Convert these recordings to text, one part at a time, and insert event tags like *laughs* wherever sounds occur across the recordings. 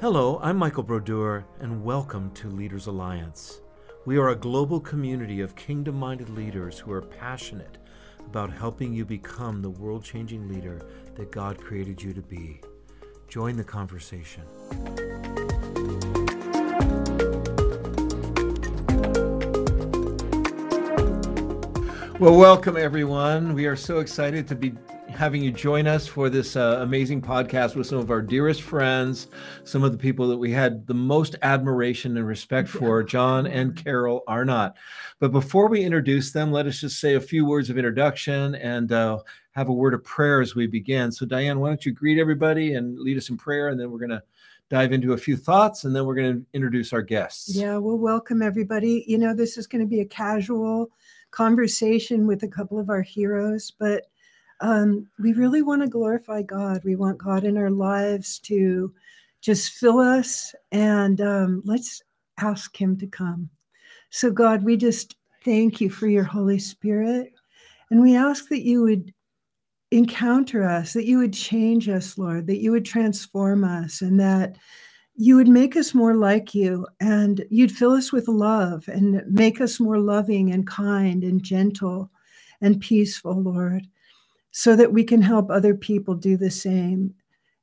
Hello, I'm Michael Brodeur, and welcome to Leaders Alliance. We are a global community of kingdom minded leaders who are passionate about helping you become the world changing leader that God created you to be. Join the conversation. Well, welcome everyone. We are so excited to be having you join us for this uh, amazing podcast with some of our dearest friends, some of the people that we had the most admiration and respect for, John and Carol Arnott. But before we introduce them, let us just say a few words of introduction and uh, have a word of prayer as we begin. So, Diane, why don't you greet everybody and lead us in prayer, and then we're going to dive into a few thoughts and then we're going to introduce our guests. Yeah, we'll welcome everybody. You know, this is going to be a casual conversation with a couple of our heroes, but um, we really want to glorify God. We want God in our lives to just fill us, and um, let's ask Him to come. So, God, we just thank you for your Holy Spirit, and we ask that you would encounter us, that you would change us, Lord, that you would transform us, and that you would make us more like you, and you'd fill us with love and make us more loving and kind and gentle and peaceful, Lord so that we can help other people do the same.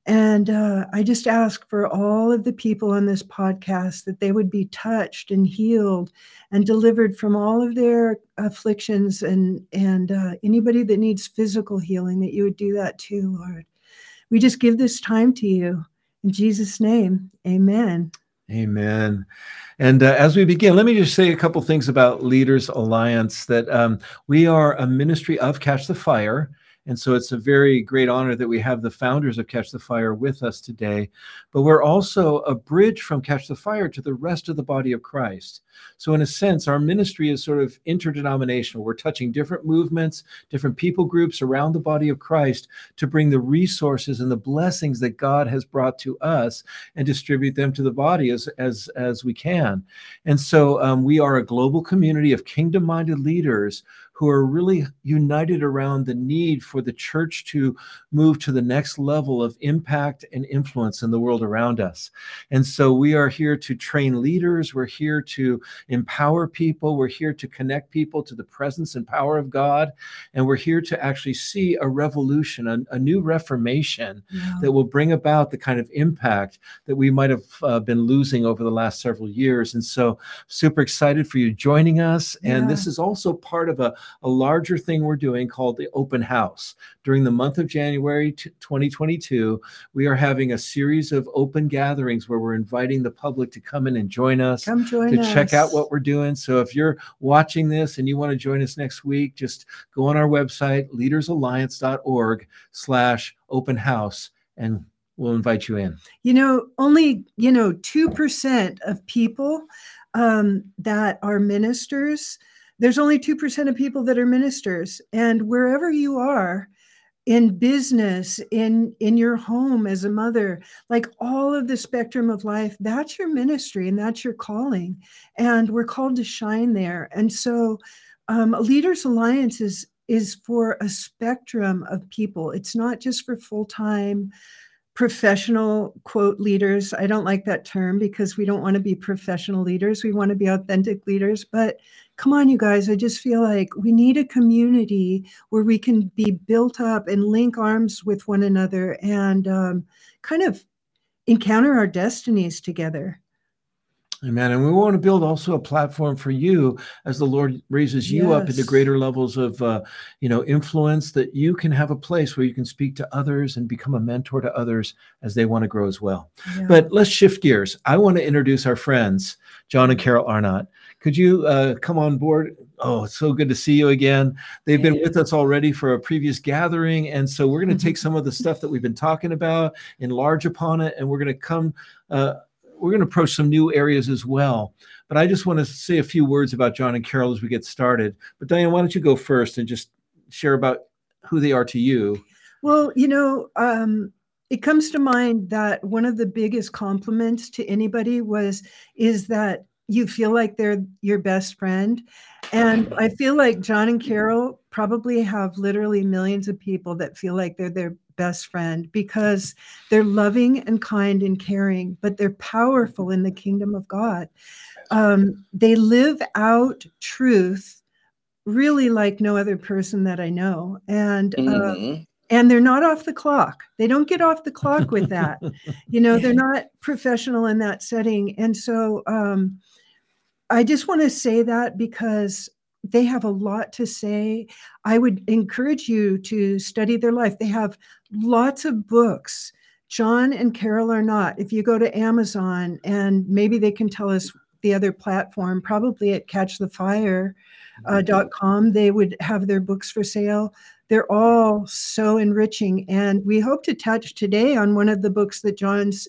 And uh, I just ask for all of the people on this podcast that they would be touched and healed and delivered from all of their afflictions and and uh, anybody that needs physical healing that you would do that too, Lord. We just give this time to you in Jesus' name. Amen. Amen. And uh, as we begin, let me just say a couple things about Leaders Alliance. That um, we are a ministry of Catch the Fire. And so it's a very great honor that we have the founders of Catch the Fire with us today. But we're also a bridge from Catch the Fire to the rest of the body of Christ. So, in a sense, our ministry is sort of interdenominational. We're touching different movements, different people groups around the body of Christ to bring the resources and the blessings that God has brought to us and distribute them to the body as, as, as we can. And so, um, we are a global community of kingdom minded leaders who are really united around the need for the church to move to the next level of impact and influence in the world around us. And so we are here to train leaders, we're here to empower people, we're here to connect people to the presence and power of God, and we're here to actually see a revolution, a, a new reformation yeah. that will bring about the kind of impact that we might have uh, been losing over the last several years. And so super excited for you joining us. And yeah. this is also part of a, a larger thing we're doing called the open house. During the month of January 2022, we are having a series of open gatherings where we're inviting the public to come in and join us, come join to us. check out what we're doing. So if you're watching this and you want to join us next week, just go on our website, leadersalliance.org slash open house and we'll invite you in. You know, only, you know, 2% of people um, that are ministers there's only 2% of people that are ministers and wherever you are in business in in your home as a mother like all of the spectrum of life that's your ministry and that's your calling and we're called to shine there. And so um, leaders alliance is is for a spectrum of people. It's not just for full-time professional quote leaders. I don't like that term because we don't want to be professional leaders. We want to be authentic leaders. But come on, you guys, I just feel like we need a community where we can be built up and link arms with one another and um, kind of encounter our destinies together. Amen. And we want to build also a platform for you as the Lord raises you yes. up into greater levels of, uh, you know, influence that you can have a place where you can speak to others and become a mentor to others as they want to grow as well. Yeah. But let's shift gears. I want to introduce our friends, John and Carol Arnott. Could you uh, come on board? Oh, it's so good to see you again. They've been with us already for a previous gathering. And so we're going to take some of the stuff that we've been talking about, enlarge upon it, and we're going to come. Uh, we're going to approach some new areas as well. But I just want to say a few words about John and Carol as we get started. But Diane, why don't you go first and just share about who they are to you? Well, you know, um, it comes to mind that one of the biggest compliments to anybody was is that you feel like they're your best friend. And I feel like John and Carol probably have literally millions of people that feel like they're their best friend because they're loving and kind and caring, but they're powerful in the kingdom of God. Um, they live out truth really like no other person that I know. And uh, mm-hmm. and they're not off the clock. They don't get off the clock with that. you know, they're *laughs* not professional in that setting. And so um, I just want to say that because they have a lot to say. I would encourage you to study their life. They have lots of books. John and Carol are not. If you go to Amazon, and maybe they can tell us the other platform, probably at catchthefire.com, uh, mm-hmm. they would have their books for sale. They're all so enriching. And we hope to touch today on one of the books that John's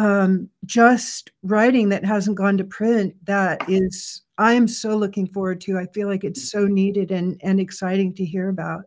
um, just writing that hasn't gone to print that is i'm so looking forward to. I feel like it's so needed and, and exciting to hear about.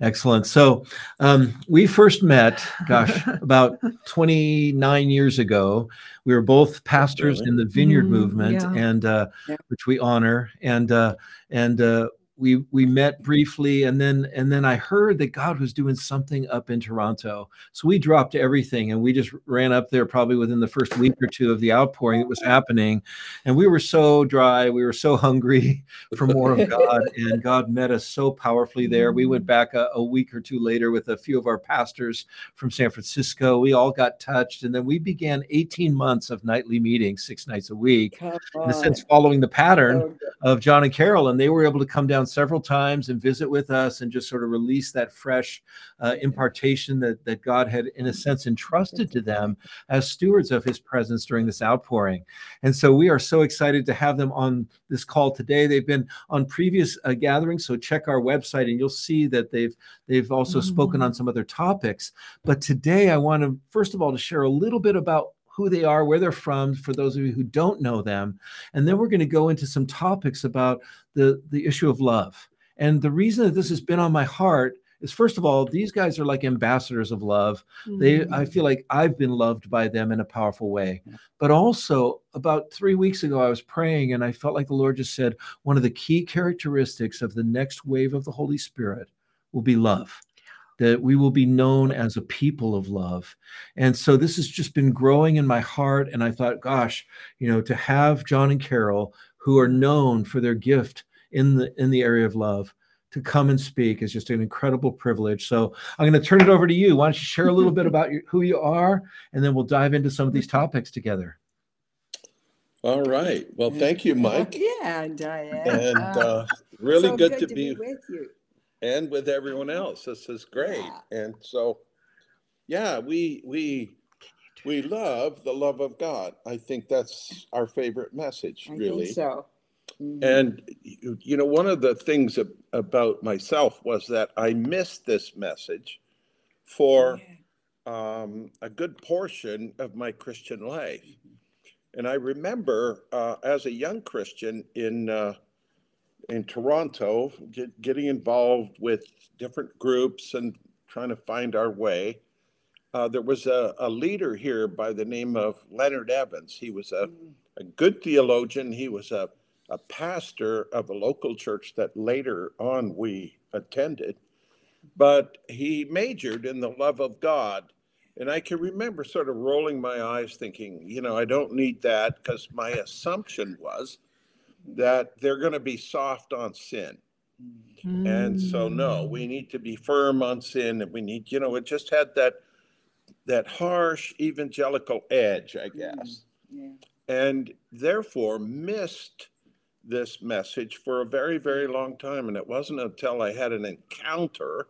Excellent. So um, we first met gosh *laughs* about 29 years ago. We were both pastors in the vineyard mm, movement yeah. and uh, yeah. which we honor. And uh, and uh, we we met briefly and then and then I heard that God was doing something up in Toronto. So we dropped everything and we just ran up there probably within the first week or two of the outpouring that was happening. And we were so dry, we were so hungry *laughs* for more of God and God met us so powerfully there. We went back a, a week or two later with a few of our pastors from San Francisco. We all got touched and then we began 18 months of nightly meetings 6 nights a week. In a sense following the pattern of John and Carol and they were able to come down several times and visit with us and just sort of release that fresh uh, impartation that, that God had, in a sense, entrusted to them as stewards of his presence during this outpouring. And so we are so excited to have them on this call today. They've been on previous uh, gatherings, so check our website and you'll see that they've they've also mm-hmm. spoken on some other topics. But today I want to first of all to share a little bit about who they are, where they're from, for those of you who don't know them. And then we're going to go into some topics about the, the issue of love. And the reason that this has been on my heart is first of all, these guys are like ambassadors of love. Mm-hmm. They I feel like I've been loved by them in a powerful way. But also about 3 weeks ago I was praying and I felt like the Lord just said one of the key characteristics of the next wave of the Holy Spirit will be love that we will be known as a people of love. And so this has just been growing in my heart. And I thought, gosh, you know, to have John and Carol, who are known for their gift in the in the area of love, to come and speak is just an incredible privilege. So I'm going to turn it over to you. Why don't you share a little bit about your, who you are, and then we'll dive into some of these topics together. All right. Well, thank you, Mike. *laughs* Yeah, Diane. And uh, uh really so good, good, to, to be, be with you and with everyone else. This is great. Yeah. And so, yeah, we we we love the love of God. I think that's our favorite message, I really. so. Mm-hmm. And you know, one of the things about myself was that I missed this message for um, a good portion of my Christian life. And I remember uh, as a young Christian in uh, in Toronto, get, getting involved with different groups and trying to find our way. Uh, there was a, a, leader here by the name of Leonard Evans. He was a, mm. a good theologian. He was a, a pastor of a local church that later on we attended. But he majored in the love of God. And I can remember sort of rolling my eyes thinking, you know, I don't need that because my assumption was that they're going to be soft on sin. Mm. And so no, we need to be firm on sin and we need, you know, it just had that that harsh evangelical edge, I guess. Yeah. And therefore missed this message for a very, very long time. And it wasn't until I had an encounter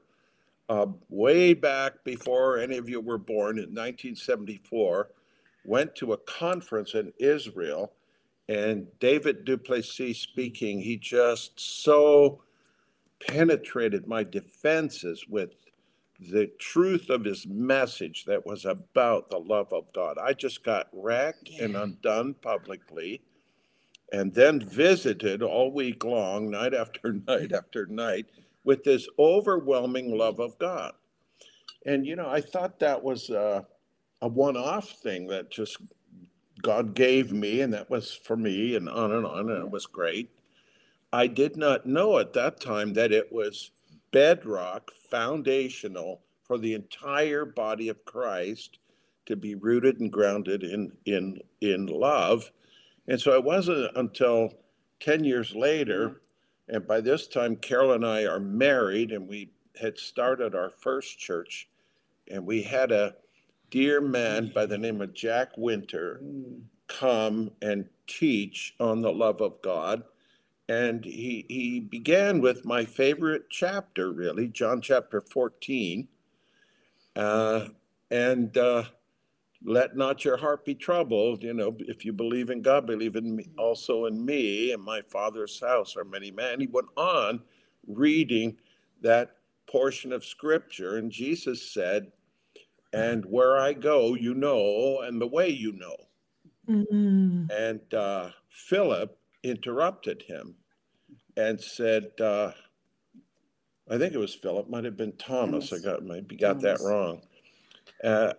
uh, way back before any of you were born in 1974, went to a conference in Israel and David du Plessis speaking, he just so penetrated my defenses with the truth of his message that was about the love of God. I just got wrecked yeah. and undone publicly and then visited all week long, night after *laughs* night after night, with this overwhelming love of God. And, you know, I thought that was a, a one off thing that just God gave me, and that was for me, and on and on, and it was great. I did not know at that time that it was bedrock, foundational for the entire body of Christ to be rooted and grounded in in in love. And so it wasn't until 10 years later, mm-hmm. and by this time Carol and I are married and we had started our first church and we had a dear man by the name of Jack Winter come and teach on the love of God. And he, he began with my favorite chapter, really, John chapter 14. Uh, and uh, let not your heart be troubled. You know, if you believe in God, believe in me, also in me. and my Father's house are many men. He went on reading that portion of scripture, and Jesus said, And where I go, you know, and the way you know. Mm. And uh, Philip interrupted him and said, uh, I think it was Philip, might have been Thomas. Thomas. I got maybe got that wrong. Uh,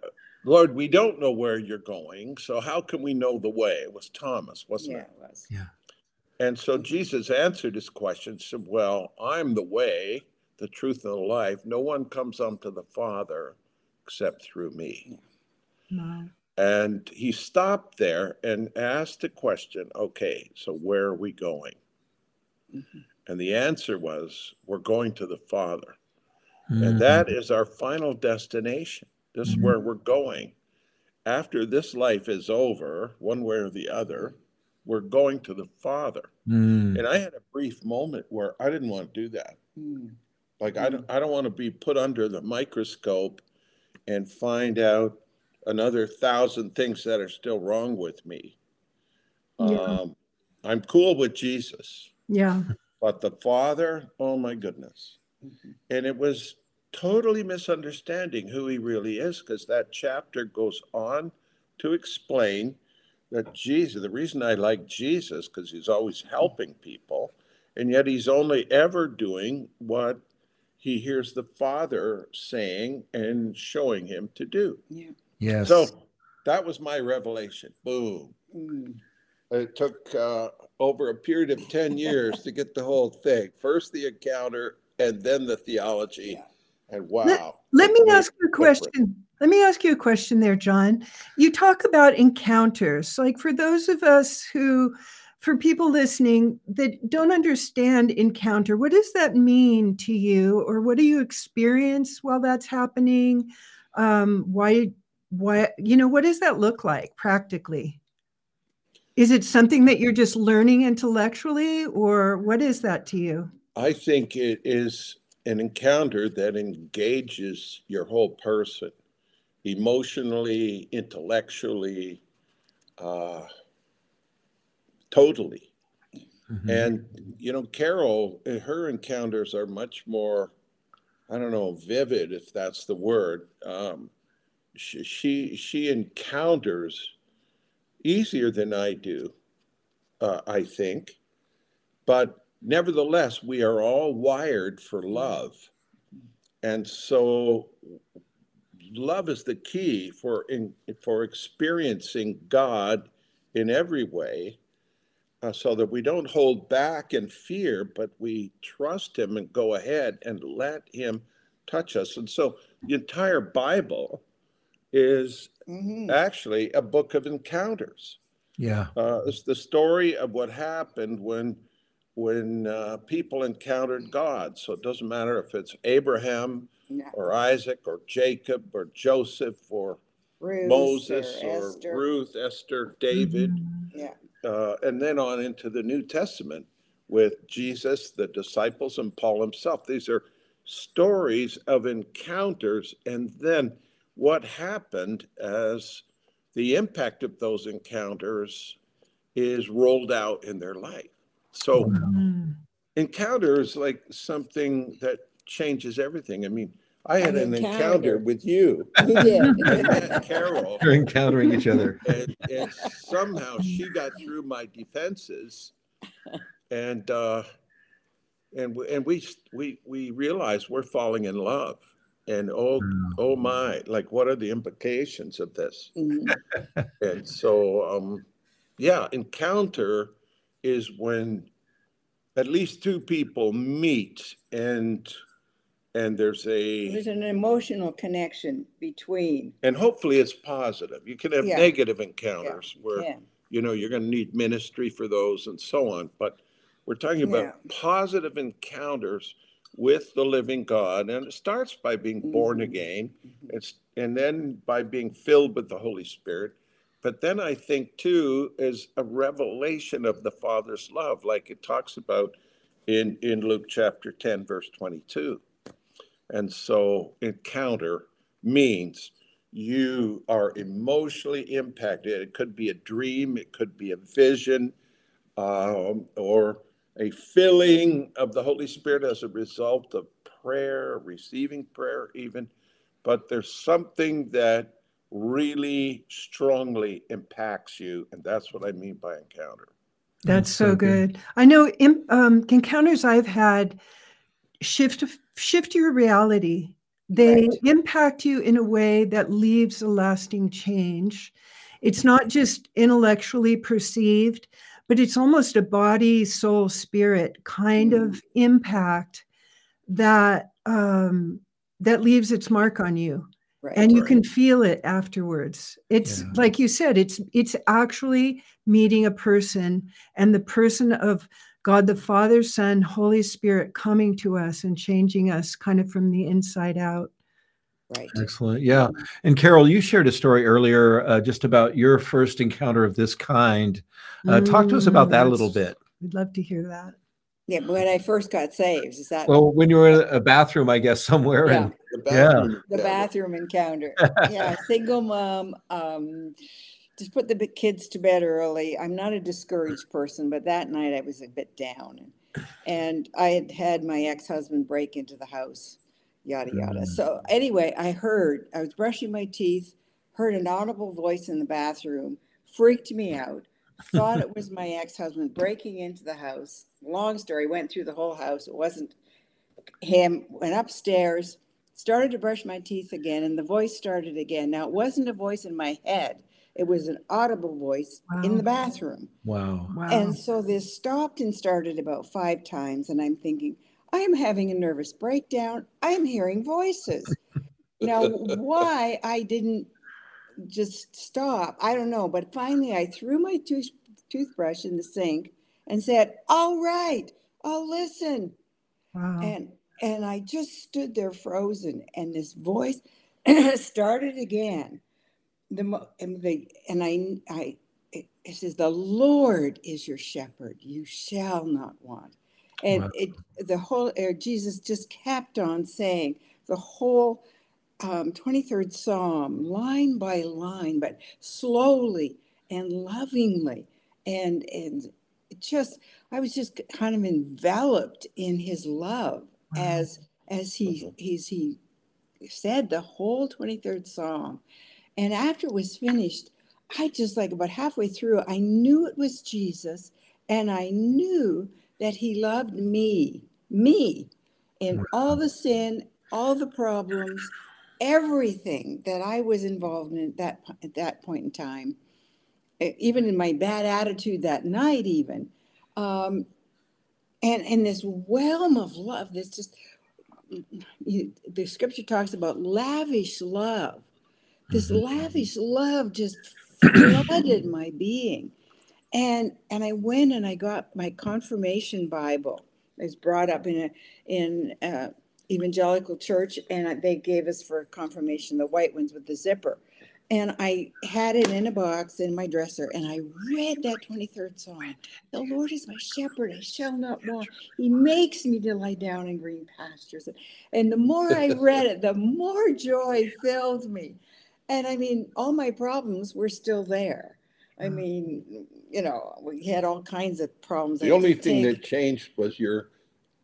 Lord, we don't know where you're going, so how can we know the way? It was Thomas, wasn't Yeah, it? it was. And so Jesus answered his question, said, Well, I'm the way, the truth, and the life. No one comes unto the Father except through me. Wow. And he stopped there and asked the question, okay, so where are we going? Mhm. And the answer was, we're going to the Father. Mhm. And that is our final destination. This is Mhm. where we're going. After this life is over, one way or the other, we're going to the Father. Mm. And I had a brief moment where I didn't want to do that. Mm. Like I don't I don't want to be put under the microscope and find out another thousand things that are still wrong with me. Yeah. Um, I'm cool with Jesus, Yeah. but the Father, oh my goodness. Mhm. And it was totally misunderstanding who he really is because that chapter goes on to explain that Jesus, the reason I like Jesus, because he's always helping people, and yet he's only ever doing what he hears the Father saying and showing him to do. Yeah. Yes. So that was my revelation. Boom. Mm. It took uh, over a period of 10 *laughs* years to get the whole thing. First the encounter and then the theology. Yeah. And wow. Let me ask you a different. question. Let me ask you a question there, John. You talk about encounters. Like for those of us who, for people listening that don't understand encounter, what does that mean to you? Or what do you experience while that's happening? Um, why, why, you know, what does that look like practically? Is it something that you're just learning intellectually, or what is that to you? I think it is an encounter that engages your whole person emotionally, intellectually, uh, totally. Mhm. And, you know, Carol, uh, her encounters are much more, I don't know, vivid, if that's the word. Um, she, she, she encounters easier than I do, uh, I think. But nevertheless, we are all wired for love. And so love is the key for in, for experiencing God in every way uh, so that we don't hold back in fear, but we trust Him and go ahead and let Him touch us. And so the entire Bible is Mhm. actually a book of encounters. Yeah. Uh, it's the story of what happened when when uh, people encountered God. So it doesn't matter if it's Abraham or Isaac or Jacob or Joseph or Ruth Moses or or. Ruth, Esther, David, Mhm. Yeah. Uh, and then on into the New Testament with Jesus, the disciples, and Paul himself. These are stories of encounters, and then what happened as the impact of those encounters is rolled out in their life. So, Mhm. encounter is like something that changes everything. I mean, I had An an encounter, encounter. with you. You did. I Carol *laughs* You're encountering each other. and, and somehow she got through my defenses and uh and we- and we we we realized we're falling in love and oh oh my like what are the implications of this Mhm. *laughs* and so um yeah encounter is when at least two people meet and and there's a There's an emotional connection between, and hopefully it's positive. You can have Yeah. negative encounters where yeah, you know you're going to need ministry for those and so on, but we're talking about positive encounters with the living God, and it starts by being born Mhm. again. Mhm. It's and then by being filled with the Holy Spirit. But then I think too is a revelation of the Father's love, like it talks about in in Luke chapter 10, verse 22. And so encounter means you are emotionally impacted. It could be a dream, it could be a vision, um, or a filling of the Holy Spirit as a result of prayer, receiving prayer, even. But there's something that really strongly impacts you, and that's what I mean by encounter. That's so good. I know um, encounters I've had shift shift your reality. They Right. impact you in a way that leaves a lasting change. It's not just intellectually perceived, but it's almost a body, soul, spirit kind of impact that um, that leaves its mark on you right. and you Right. can feel it afterwards it's Yeah. like you said it's it's actually meeting a person and the person of god the father son holy spirit coming to us and changing us kind of from the inside out Right. Excellent. Yeah. And Carol, you shared a story earlier uh, just about your first encounter of this kind. Uh, talk to us about Mm, that a little bit. we'd love to hear that Yeah, when I first got saved, is that Well, when you were in a bathroom, I guess, somewhere. Yeah. And The bathroom the bathroom encounter? Yeah, single mom. Um, just put the kids to bed early. I'm not a discouraged person, but that night I was a bit down, and I had had my ex-husband break into the house, yada yada. Mm. So anyway, I heard I was brushing my teeth, heard an audible voice in the bathroom, freaked me out. Thought it was my ex-husband breaking into the house. Long story. Went through the whole house. It wasn't him. Went upstairs started to brush my teeth again and the voice started again now it wasn't a voice in my head it was an audible voice in the bathroom. Wow. wow. And so this stopped and started about five times and i'm thinking i am having a nervous breakdown. I am hearing voices. *laughs* Now why i didn't just stop i don't know but finally i threw my tooth, toothbrush in the sink and said all right i'll listen. Wow. And and I just stood there frozen, and this voice *clears throat* started again. The and the and I I it, it says the Lord is your shepherd; you shall not want. And Wow. it the whole or Jesus just kept on saying the whole um, 23rd Psalm, line by line, but slowly and lovingly, and and just I was just kind of enveloped in His love Wow. as as he he's he said the whole 23rd psalm and after it was finished i just like about halfway through i knew it was jesus and i knew that he loved me me in all the sin all the problems everything that i was involved in at that at that point in time even in my bad attitude that night even um, and and this realm of love this just you, the scripture talks about lavish love this Mhm. lavish love just flooded my being and and i went and i got my confirmation bible it was brought up in a in a evangelical church and they gave us for confirmation the white ones with the zipper and I had it in a box in my dresser, and I read that 23rd Psalm. The Lord is my shepherd, I shall not want. He makes me to lie down in green pastures. And the more I read it, the more joy filled me. And I mean, all my problems were still there. I Mm. mean, you know, we had all kinds of problems. The had only thing take- that changed was your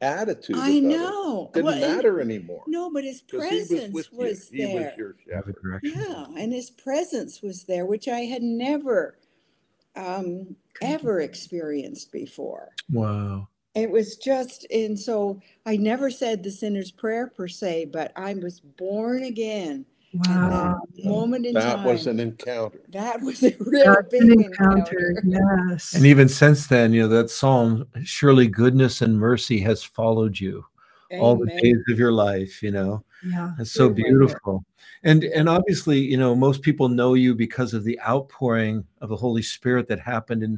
attitude. I about it. know. Didn't Well, and- matter anymore. No, but his 'cause he presence with was, you. He there. was your shepherd. Yeah, and his presence was there, which I had never um, ever experienced before. Wow. It was just, and so I never said the sinner's prayer per se, but I was born again at Uh, wow that moment in That time. was an encounter. that *laughs* was a real That's big an encounter. encounter *laughs* yes And even since then, you know, that psalm, surely goodness and mercy has followed you all the days of your life, you know. Yeah. It's so beautiful. And and obviously, you know, most people know you because of the outpouring of the Holy Spirit that happened in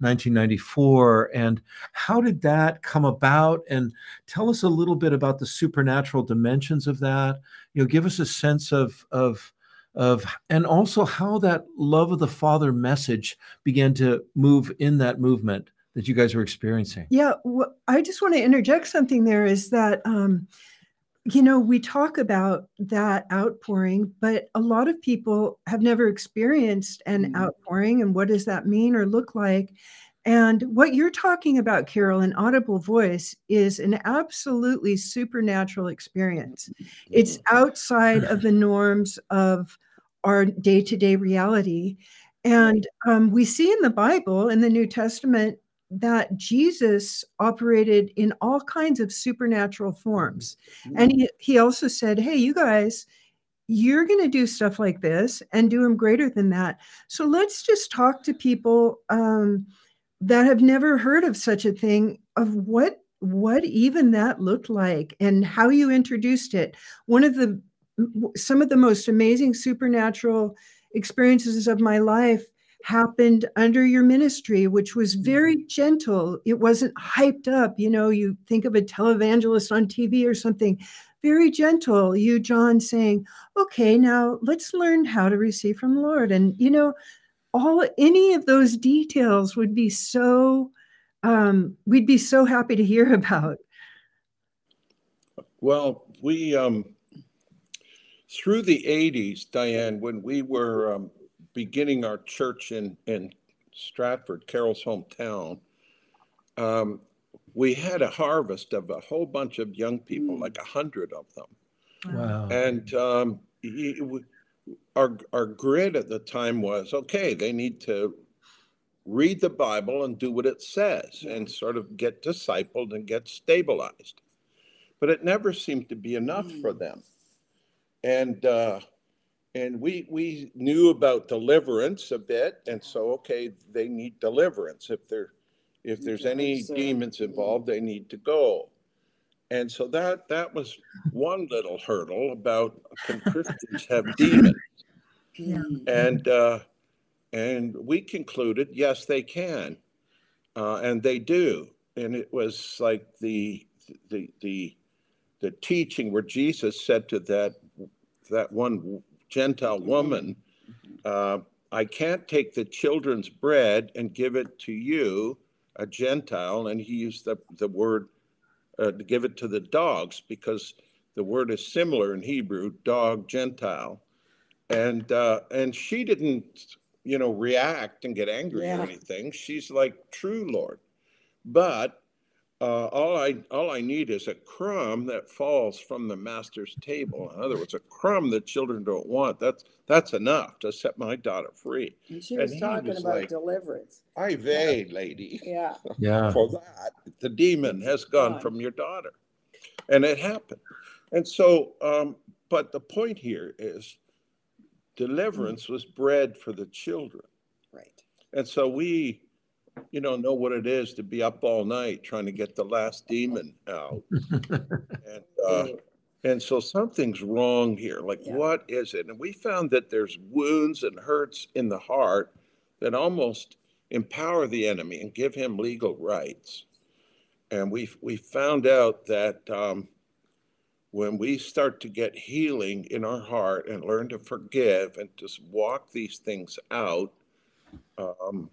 1994. And how did that come about? And tell us a little bit about the supernatural dimensions of that. You know, give us a sense of of of and also how that love of the Father message began to move in that movement that you guys were experiencing. Yeah, wh- I just want to interject something there is that, um, you know, we talk about that outpouring, but a lot of people have never experienced an Mm. outpouring. And what does that mean or look like? And what you're talking about, Carol, an audible voice is an absolutely supernatural experience. It's outside of the norms of our day to day reality. And um, we see in the Bible, in the New Testament, that Jesus operated in all kinds of supernatural forms. And he, he also said, Hey, you guys, you're going to do stuff like this and do them greater than that. So let's just talk to people um, that have never heard of such a thing of what what even that looked like and how you introduced it. One of the some of the most amazing supernatural experiences of my life happened under your ministry, which was very gentle. It wasn't hyped up. You know, you think of a televangelist on TV or something, very gentle. You, John, saying, okay, now let's learn how to receive from the Lord. And, you know, all any of those details would be so, um, we'd be so happy to hear *laughs* about. Well, we, um, through the 80s, Diane, when we were um, beginning our church in, in Stratford, Carol's hometown, um, we had a harvest of a whole bunch of young people, Mm. like a hundred of them. Wow. And um, y- w- our, our grid at the time was, okay, they need to read the Bible and do what it says and sort of get discipled and get stabilized. But it never seemed to be enough for them. And uh, and we we knew about deliverance a bit, and so okay, they need deliverance. If there if there's any So, demons involved, they need to go. And so that that was one little hurdle about can Christians have demons? Yeah. And uh, and we concluded yes, they can, uh, and they do. And it was like the the the the teaching where Jesus said to that that one Gentile woman, uh, "I can't take the children's bread and give it to you, a Gentile," and he used the the word uh, to give it to the dogs because the word is similar in Hebrew, dog Gentile, and uh, and she didn't you know react and get angry Yeah. or anything. She's like true Lord, but uh, all I all I need is a crumb that falls from the master's table. In other words, a crumb that children don't want. That's that's enough to set my daughter free. And she was he talking was about like- deliverance. I vey, lady. *laughs* Yeah. yeah. For that, the demon has gone gone. from your daughter, and it happened. And so, um, but the point here is, deliverance was bred for the children. Right. And so we, you don't know what it is to be up all night trying to get the last demon out. *laughs* and, uh, and so something's wrong here. Like, Yeah. what is it? And we found that there's wounds and hurts in the heart that almost empower the enemy and give him legal rights. And we we found out that um, when we start to get healing in our heart and learn to forgive and just walk these things out, um,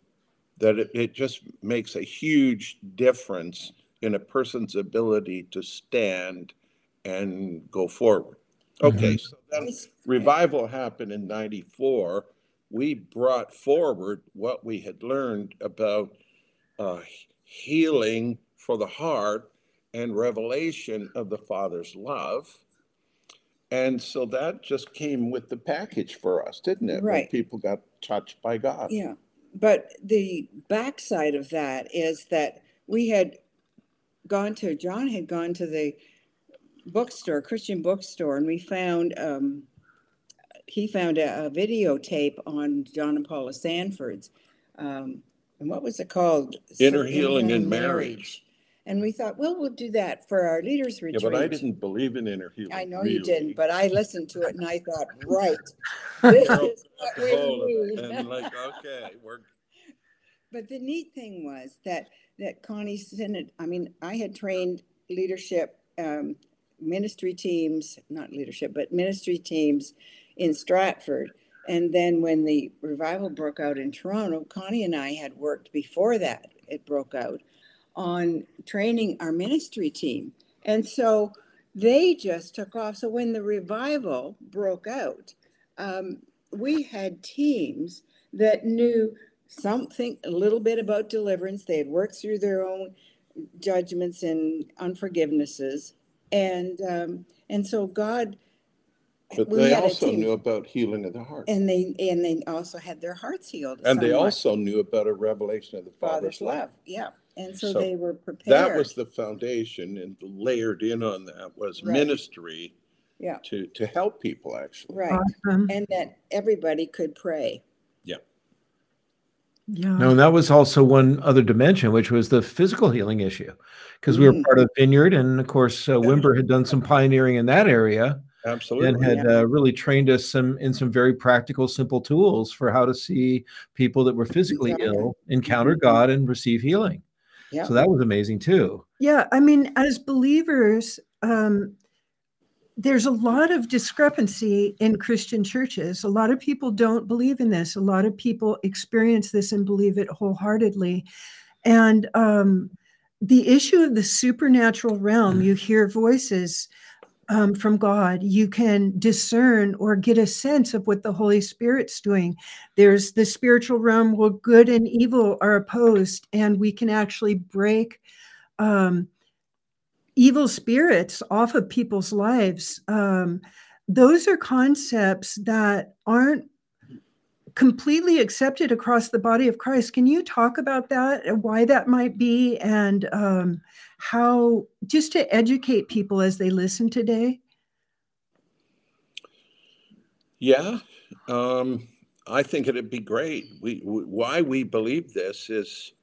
that it, it just makes a huge difference in a person's ability to stand and go forward. Okay, so then revival happened in 94 we brought forward what we had learned about uh, healing for the heart and revelation of the father's love. And so that just came with the package for us didn't it? When Right. people got touched by god. Yeah, but the backside of that is that we had gone to, John had gone to the bookstore, Christian bookstore, and we found, um, he found a, a videotape on John and Paula Sandford's. Um, and what was it called? Inner Healing in Marriage. And we thought, well, we'll do that for our leaders Yeah, retreat. but I didn't believe in inner healing. I know you really. didn't, but I listened to it and I thought, *laughs* right. *laughs* This Girl, is what we hold of it, need. And like, *laughs* okay, we're, But the neat thing was that, that Connie sent it, I mean, I had trained leadership, um, ministry teams, not leadership, but ministry teams in Stratford. And then when the revival broke out in Toronto, Connie and I had worked before that, it broke out, on training our ministry team. And so they just took off. So when the revival broke out, um, we had teams that knew something, a little bit about deliverance. They had worked through their own judgments and unforgivenesses. And, um, and so God, but we they also knew about healing of the heart. and they, and they also had their hearts healed. And they also knew about a revelation of the Father's Father's love, love. yeah. And so So they were prepared. That was the foundation and layered in on that was Right. ministry Yeah, to, to help people actually. right. Awesome. And that everybody could pray. Yeah. Yeah. No, and that was also one other dimension, which was the physical healing issue, because we were Mm. part of Vineyard, and of course, uh, Wimber had done some pioneering in that area, absolutely, and Absolutely. had uh, really trained us some in some very practical, simple tools for how to see people that were physically Exactly. ill encounter. God and receive healing. Yeah. So that was amazing too. Yeah, I mean, as believers, um, there's a lot of discrepancy in Christian churches. A lot of people don't believe in this. A lot of people experience this and believe it wholeheartedly. And um, the issue of the supernatural realm, you hear voices um, from God. You can discern or get a sense of what the Holy Spirit's doing. There's the spiritual realm where good and evil are opposed, and we can actually break um, evil spirits off of people's lives. Um, those are concepts that aren't completely accepted across the body of Christ. Can you talk about that and why that might be and um, how, just to educate people as they listen today? Yeah, um, I think it'd be great. We, we why we believe this is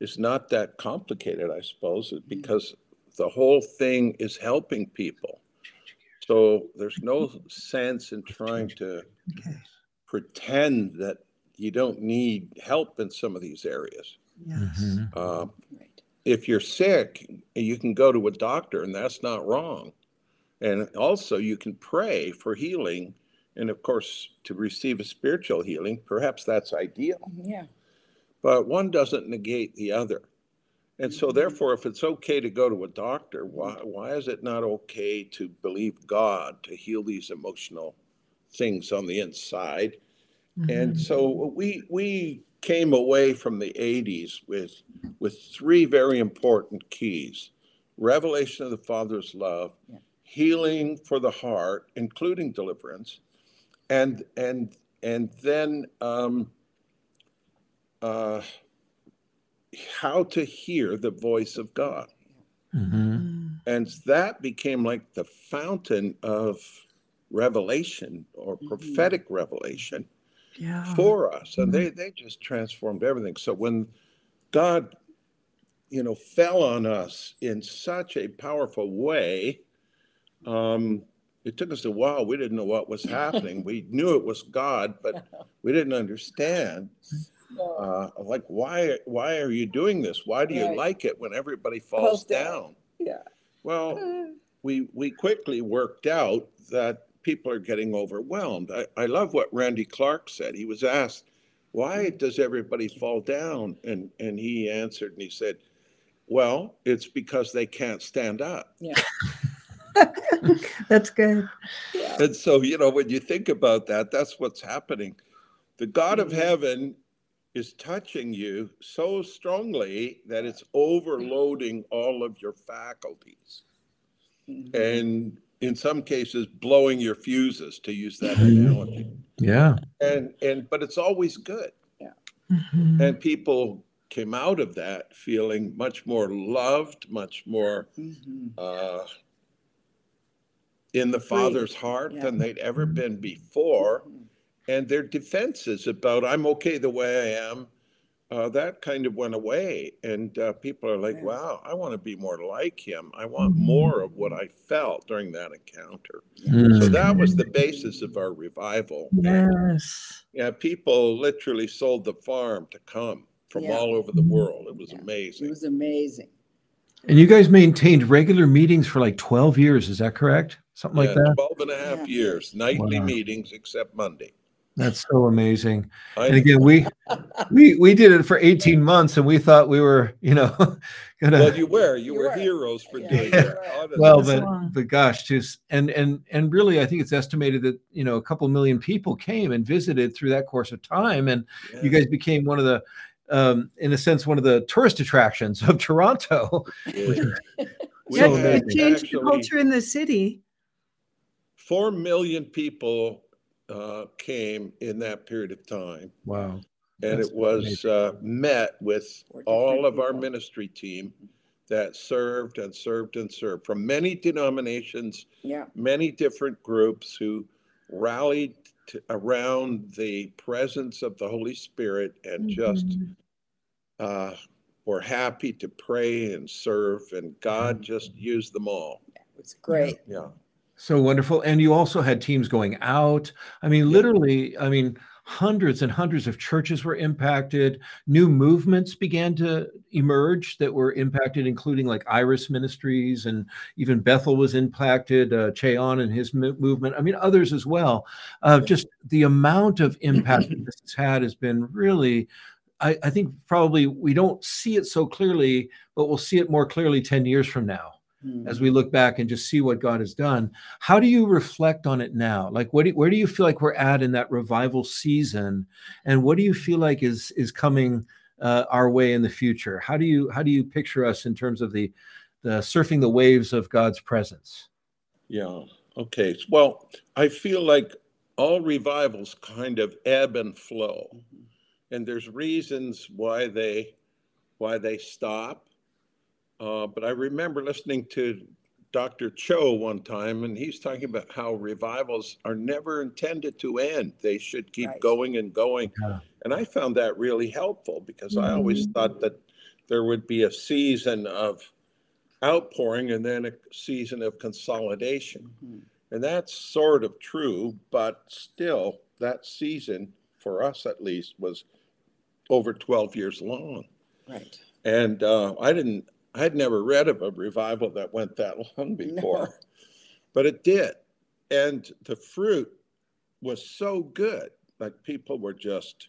is not that complicated, I suppose, is because the whole thing is helping people. So there's no sense in trying to Okay. Pretend that you don't need help in some of these areas. Yes. Mhm. Uh, Right. if you're sick, you can go to a doctor, and that's not wrong. And also, you can pray for healing. And of course, to receive a spiritual healing, perhaps that's ideal, Yeah. but one doesn't negate the other. And so, Mhm. therefore, if it's okay to go to a doctor, why, why is it not okay to believe God to heal these emotional things on the inside? And Mhm. so we we came away from the 80s with with three very important keys. Revelation of the Father's love, Yeah. healing for the heart, including deliverance, and and and then um, uh, how to hear the voice of God. Mhm. Mm. And that became like the fountain of revelation or Mhm. prophetic revelation Yeah. for us and Mhm. they they just transformed everything so when god you know fell on us in such a powerful way um it took us a while we didn't know what was happening *laughs* we knew it was god but *laughs* we didn't understand uh like why why are you doing this why do you Right. like it when everybody Falls down. down Yeah. well *laughs* we we quickly worked out that people are getting overwhelmed. I, I love what Randy Clark said. He was asked, why does everybody fall down? And and he answered and he said, Well, it's because they can't stand up. Yeah. *laughs* That's good. Yeah. And so, you know, when you think about that, that's what's happening. The God of Mhm. heaven is touching you so strongly that it's overloading all of your faculties. Mhm. and in some cases blowing your fuses to use that Mhm. analogy Yeah. and and but it's always good Mhm. and people came out of that feeling much more loved much more Mhm. uh in the Free. father's heart Yeah. than they'd ever been before Mhm. and their defenses about i'm okay the way i am uh, that kind of went away. And uh, people are like, Yeah. wow, I want to be more like him. I want Mhm. more of what I felt during that encounter. So Mm. that was the basis of our revival. And, Yes. yeah, people literally sold the farm to come from Yeah. all over the Mhm. world. It was Yeah. It was amazing. And you guys maintained regular meetings for like 12 years. Is that correct? Something like that? 12 and a half Yeah. years, nightly Wow. meetings except Monday. That's so amazing. And again, we *laughs* we we did it for 18 months and we thought we were, you know, *laughs* gonna well, you were, you, You were, were. heroes for Yeah, doing you it. well was but but gosh just and and and really i think it's estimated that you know a couple million people came and visited through that course of time and you guys became one of the um in a sense one of the tourist attractions of toronto Yeah. *laughs* We Yeah, So had it changed the culture in the city. Four million people uh, came in that period of time, wow and That's it was uh, met with all of our ministry team that served and served and served from many denominations, Yeah. many different groups who rallied to, around the presence of the Holy Spirit and just Mhm. uh, were happy to pray and serve, and God just used them all. It was great. Yeah. So wonderful and you also had teams going out. I mean literally i mean hundreds and hundreds of churches were impacted. New movements began to emerge that were impacted including like iris ministries and even bethel was impacted uh, Che Ahn and his mo- movement i mean others as well. Uh, just the amount of impact that *clears throat* this has had has been really I, I think probably we don't see it so clearly but we'll see it more clearly 10 years from now Hmm. as we look back and just see what God has done. How do you reflect on it now? Like, what do, where do you feel like we're at in that revival season, and what do you feel like is is coming uh, our way in the future? How do you how do you picture us in terms of the the surfing the waves of God's presence? Yeah. Okay. Well, I feel like all revivals kind of ebb and flow, and there's reasons why they why they stop. Uh, but I remember listening to Dr. Cho one time, and he's talking about how revivals are never intended to end. They should keep Right. going and going. Yeah. And I found that really helpful because I always thought that there would be a season of outpouring and then a season of consolidation. Mhm. And that's sort of true, but still, that season, for us at least, was over 12 years long. Right. And uh, I didn't, I had never read of a revival that went that *laughs* long before, No. but it did. And the fruit was so good. Like people were just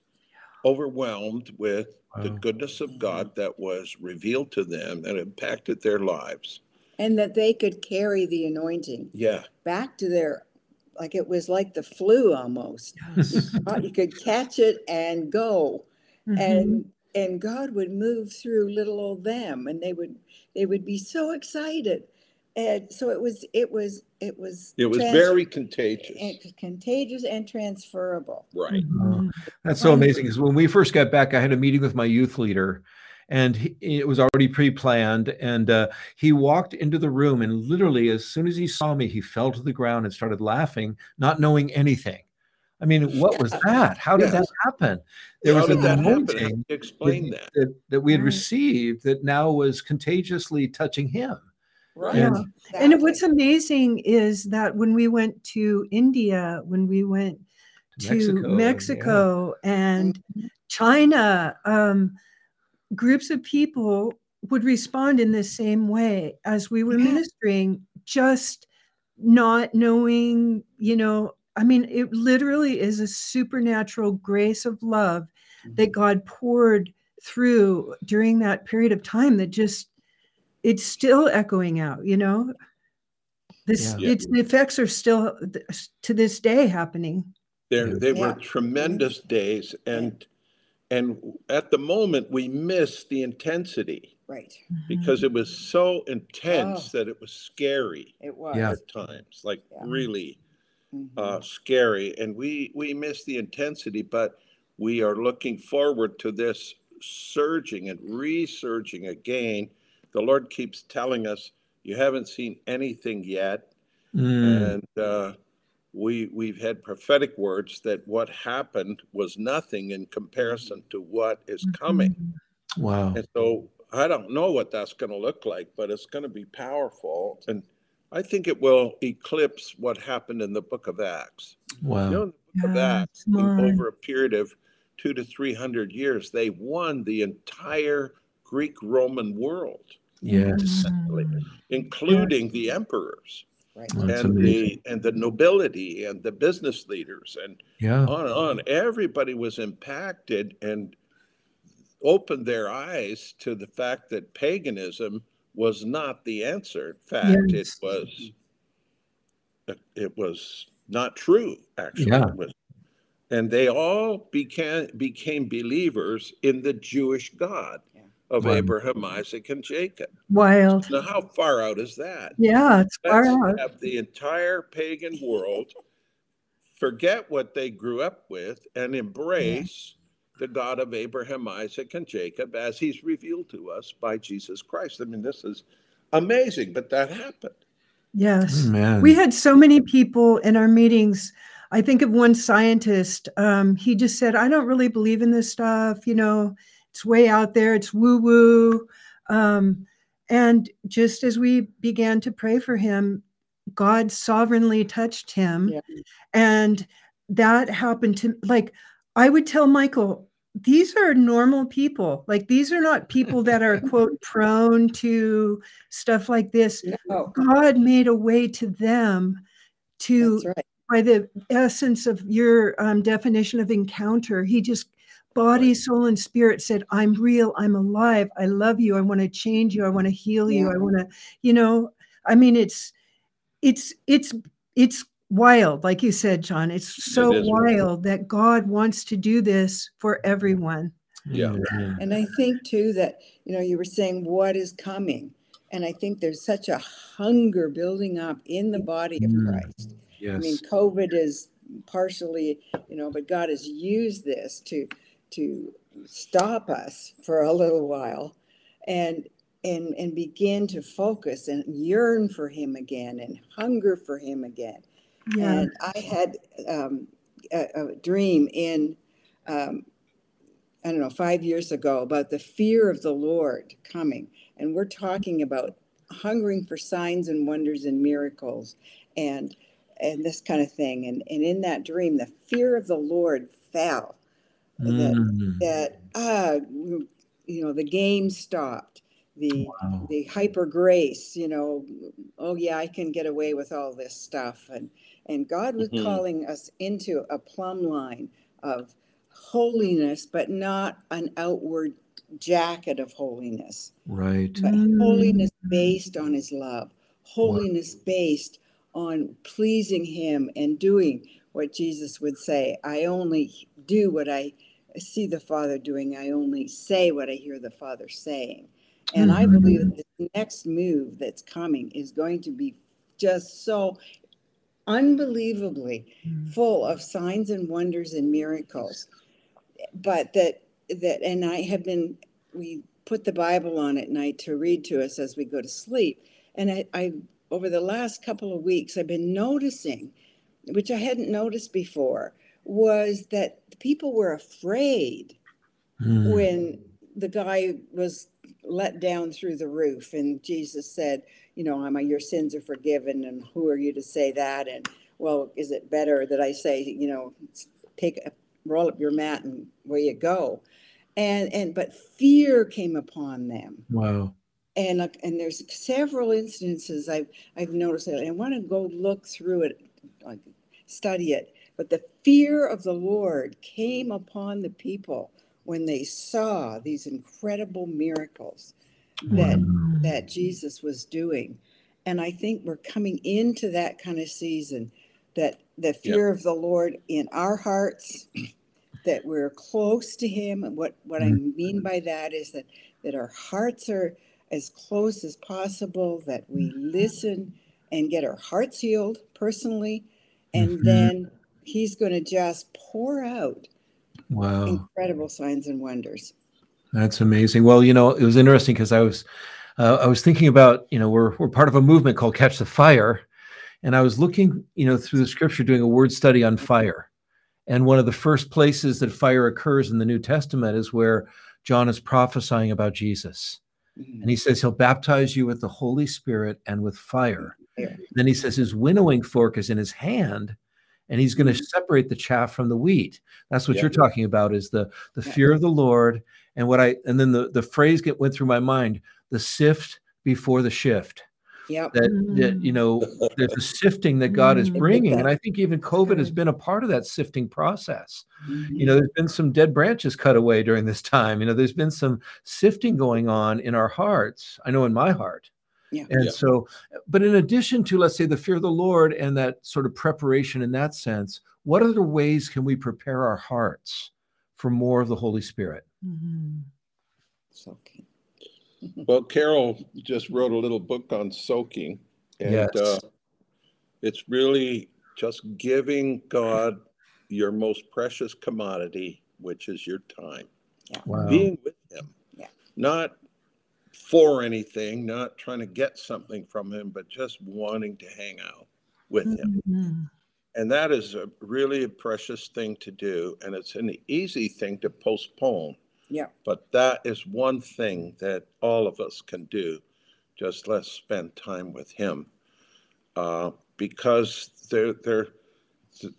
overwhelmed with the goodness of God that was revealed to them and impacted their lives. And that they could carry the anointing Yeah. back to their, like it was like the flu almost. Uh, you could catch it and go. Mhm. and and God would move through little old them and they would they would be so excited and so it was it was it was It was trans- very contagious. and contagious and transferable Right. Mhm. That's so amazing. Because when we first got back, I had a meeting with my youth leader, and he, it was already pre-planned. And uh, he walked into the room, and literally, as soon as he saw me, he fell to the ground and started laughing, not knowing anything. I mean, what was that? How did Yeah. that happen? There How was did an that happen? Anointing do Explain that. that, that we had Right. received that now was contagiously touching him. right And- And what's amazing is that when we went to India, when we went to Mexico, Mexico, yeah. and China, um, groups of people would respond in the same way as we were ministering, just not knowing, you know, I mean, it literally is a supernatural grace of love that mm-hmm. God poured through during that period of time that just it's still echoing out, you know. This Yeah. its effects are still to this day happening. There, they Yeah. were tremendous days, and and at the moment we missed the intensity right mm-hmm. because it was so intense Oh. that it was scary it was Yeah. at times, like Yeah. really Mhm. uh, scary, and we we missed the intensity, but we are looking forward to this surging and resurging again. The Lord keeps telling us, "You haven't seen anything yet." Mm. and uh, we we've had prophetic words that what happened was nothing in comparison to what is coming. Mm-hmm. Wow. And so I don't know what that's going to look like, but it's going to be powerful. And I think it will eclipse what happened in the book of Acts. Wow. You know, in the book of Acts, in- over a period of two to three hundred years, they won the entire Greek Roman world, Yes. Mm. including the emperors Right. And amazing. the and the nobility and the business leaders and Yeah. on and on. Everybody was impacted and opened their eyes to the fact that paganism was not the answer. In fact, Yes. it was uh, it was not true. Actually, Yeah. Was- and they all became became believers in the Jewish God Yeah. of Wow. Abraham, Isaac, and Jacob. Wild. Now, how far out is that? Yeah, it's far out. have the entire pagan world forget what they grew up with and embrace the God of Abraham, Isaac, and Jacob as he's revealed to us by Jesus Christ. I mean, this is amazing, but that happened. Yes. Man. We had so many people in our meetings. I think of one scientist. Um, he just said, I don't really believe in this stuff. You know, it's way out there, it's woo woo. Um, and just as we began to pray for him, God sovereignly touched him. Yeah. And that happened to, like, I would tell Michael, these are normal people. Like, these are not people that are, *laughs* quote, prone to stuff like this. No, God made a way to them to, right. by the essence of your um, definition of encounter, he just, body, soul, and spirit said, I'm real, I'm alive, I love you, I want to change you, I want to heal you, Yeah. I want to, you know, I mean, it's, it's, it's, it's wild, like you said, John. It's so is. wild that God wants to do this for everyone. Yeah. And I think too that, you know, you were saying what is coming. And I think there's such a hunger building up in the body of Mm. Christ. I mean, COVID is partially, you know, but God has used this to to stop us for a little while and and and begin to focus and yearn for him again and hunger for him again. Yeah. And I had um, a, a dream in, um, I don't know, five years ago about the fear of the Lord coming. And we're talking about hungering for signs and wonders and miracles and and this kind of thing. And, and in that dream, the fear of the Lord fell. That, Mm. that ah, you know, the game stopped. The Wow. the hyper grace, you know, oh yeah, I can get away with all this stuff. And and God was Mhm. calling us into a plumb line of holiness, but not an outward jacket of holiness, Right. but Mm. holiness based on his love, holiness based on pleasing him and doing what Jesus would say. I only do what I see the Father doing. I only say what I hear the Father saying. And I believe that the next move that's coming is going to be just so unbelievably full of signs and wonders and miracles. But that that and I have been we put the Bible on at night to read to us as we go to sleep. And I, I over the last couple of weeks I've been noticing, which I hadn't noticed before, was that people were afraid Mm. when the guy was let down through the roof. And jesus said you know "Emma, your sins are forgiven and who are you to say that? And well is it better that i say you know take a, roll up your mat and where you go? And and but fear came upon them. Wow. and and there's several instances i've i've noticed that i want to go look through it like study it. But the fear of the lord came upon the people when they saw these incredible miracles that Wow. that jesus was doing. And i think we're coming into that kind of season that the fear of the lord in our hearts that we're close to him. And what what i mean by that is that that our hearts are as close as possible that we listen and get our hearts healed personally. And Mhm. then he's going to just pour out Wow. incredible signs and wonders That's amazing. Well, you know, it was interesting because I was uh, I was thinking about, you know, we're we're part of a movement called Catch the Fire. And I was looking, you know, through the scripture, doing a word study on fire. And one of the first places that fire occurs in the New Testament is where John is prophesying about Jesus. And he says he'll baptize you with the Holy Spirit and with fire. Yeah. Then he says his winnowing fork is in his hand and he's going to separate the chaff from the wheat. That's what Yeah. you're talking about is the the fear of the Lord and what I and then the the phrase get went through my mind, the sift before the shift. yeah That that you know there's a sifting that God is Mm. bringing and I think even COVID has been a part of that sifting process Mm-hmm. you know there's been some dead branches cut away during this time you know there's been some sifting going on in our hearts i know in my heart Yeah. and Yeah. so but in addition to let's say the fear of the lord and that sort of preparation in that sense what other ways can we prepare our hearts for more of the holy spirit Mhm. Soaking. *laughs* Well, Carol just wrote a little book on soaking, and Yes. uh, it's really just giving God your most precious commodity, which is your time, wow being with Him, Yeah. not for anything, not trying to get something from Him, but just wanting to hang out with Him. Mhm. And that is a really a precious thing to do, and it's an easy thing to postpone. Yeah. But that is one thing that all of us can do. Just let's spend time with Him, uh, because there there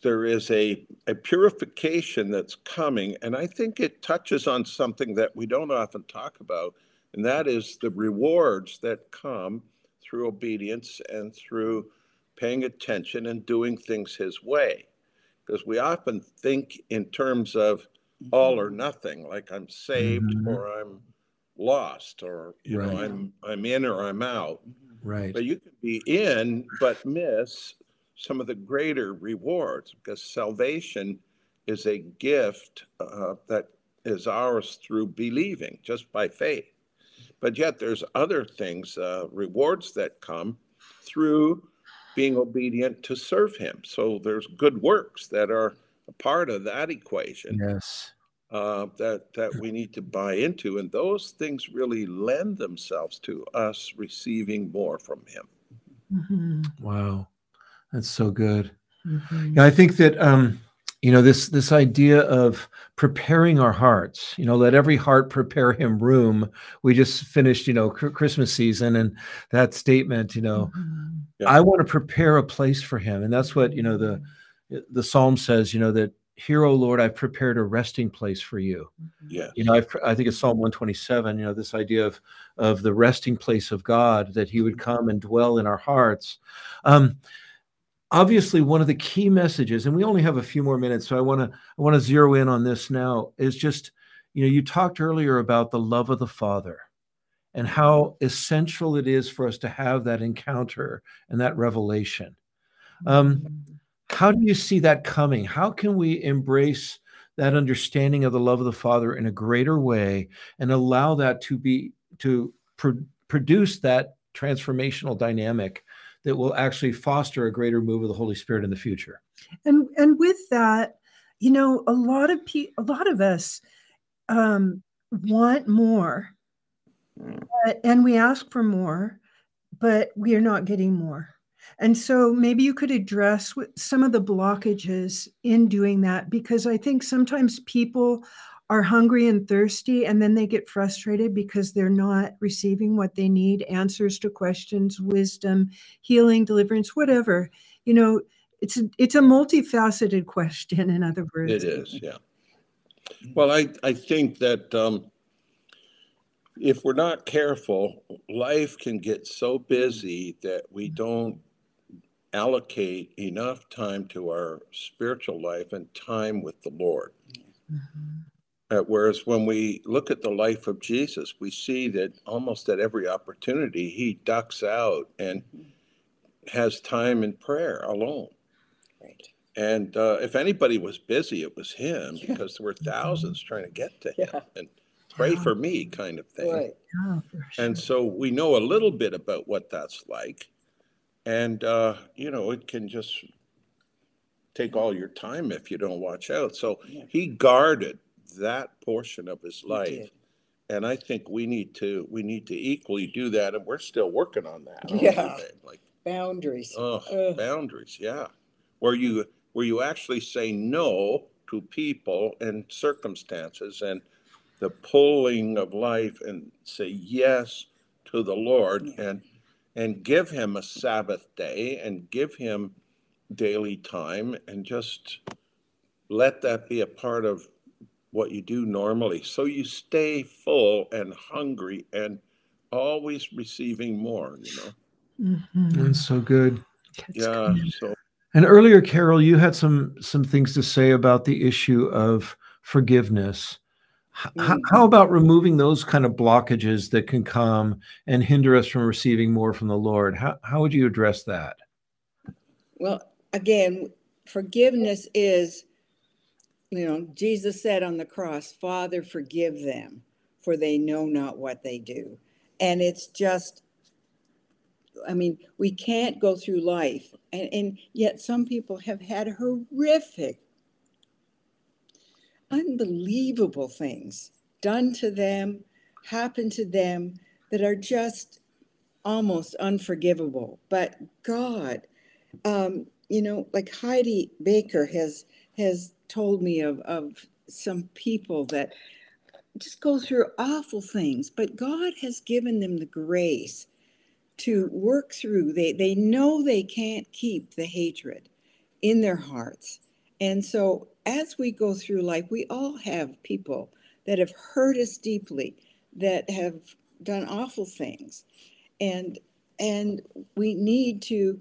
there is a a purification that's coming, and I think it touches on something that we don't often talk about, and that is the rewards that come through obedience and through paying attention and doing things His way, because we often think in terms of all or nothing like i'm saved Mhm. or i'm lost or you know i'm i'm in or i'm out. Right. But you can be in but miss some of the greater rewards because salvation is a gift uh, that is ours through believing just by faith but yet there's other things uh, rewards that come through being obedient to serve him so there's good works that are a part of that equation yes uh, that that we need to buy into, and those things really lend themselves to us receiving more from Him. Mhm. wow that's so good Mhm. Yeah, I think that um, you know this this idea of preparing our hearts. You know, let every heart prepare him room. We just finished, you know, Chr- Christmas season, and that statement. You know, Mhm. Yeah. I want to prepare a place for him, and that's what you know the the psalm says. You know that here, O Lord, I've prepared a resting place for you. Yeah, You know, I've, I think it's Psalm 127. You know, this idea of of the resting place of God that He would come and dwell in our hearts. Um, obviously, one of the key messages, and we only have a few more minutes, so I want to I want to zero in on this now. Is just you know, you talked earlier about the love of the Father and how essential it is for us to have that encounter and that revelation. Um, how do you see that coming? How can we embrace that understanding of the love of the Father in a greater way and allow that to be to pro- produce that transformational dynamic that will actually foster a greater move of the Holy Spirit in the future? and and with that you know a lot of people a lot of us um want more but, and we ask for more but we are not getting more and so maybe you could address some of the blockages in doing that because i think sometimes people are hungry and thirsty and then they get frustrated because they're not receiving what they need answers to questions wisdom healing deliverance whatever you know it's a, it's a multifaceted question in other words it is. Yeah. Well, I I think that um, if we're not careful, life can get so busy that we don't allocate enough time to our spiritual life and time with the Lord. Mhm. Uh, whereas when we look at the life of Jesus, we see that almost at every opportunity he ducks out and has time in prayer alone. Right. And uh, if anybody was busy, it was him Yeah. because there were thousands trying to get to him Yeah. and pray Yeah. for me, kind of thing. Right. Yeah, sure. And so we know a little bit about what that's like. And, uh, you know, it can just take all your time if you don't watch out. So Yeah. he guarded that portion of his life. And I think we need to we need to equally do that, and we're still working on that. Yeah. Like boundaries. Oh, boundaries, yeah. Where you where you actually say no to people and circumstances and the pulling of life and say yes to the Lord Yeah. and and give him a Sabbath day and give him daily time and just let that be a part of what you do normally. So you stay full and hungry and always receiving more, you know. Mhm. That's so good. That's Yeah. good. So And earlier, Carol, you had some some things to say about the issue of forgiveness. H- h- Mm. How about removing those kind of blockages that can come and hinder us from receiving more from the Lord? How how would you address that? Well, again, forgiveness is, you know, Jesus said on the cross, Father, forgive them, for they know not what they do. And it's just, I mean, we can't go through life. And, and yet some people have had horrific, unbelievable things done to them, happen to them that are just almost unforgivable. But God, um, you know, like Heidi Baker has has told me of of some people that just go through awful things, but God has given them the grace to work through. They they know they can't keep the hatred in their hearts. And so as we go through life, we all have people that have hurt us deeply, that have done awful things. And and we need to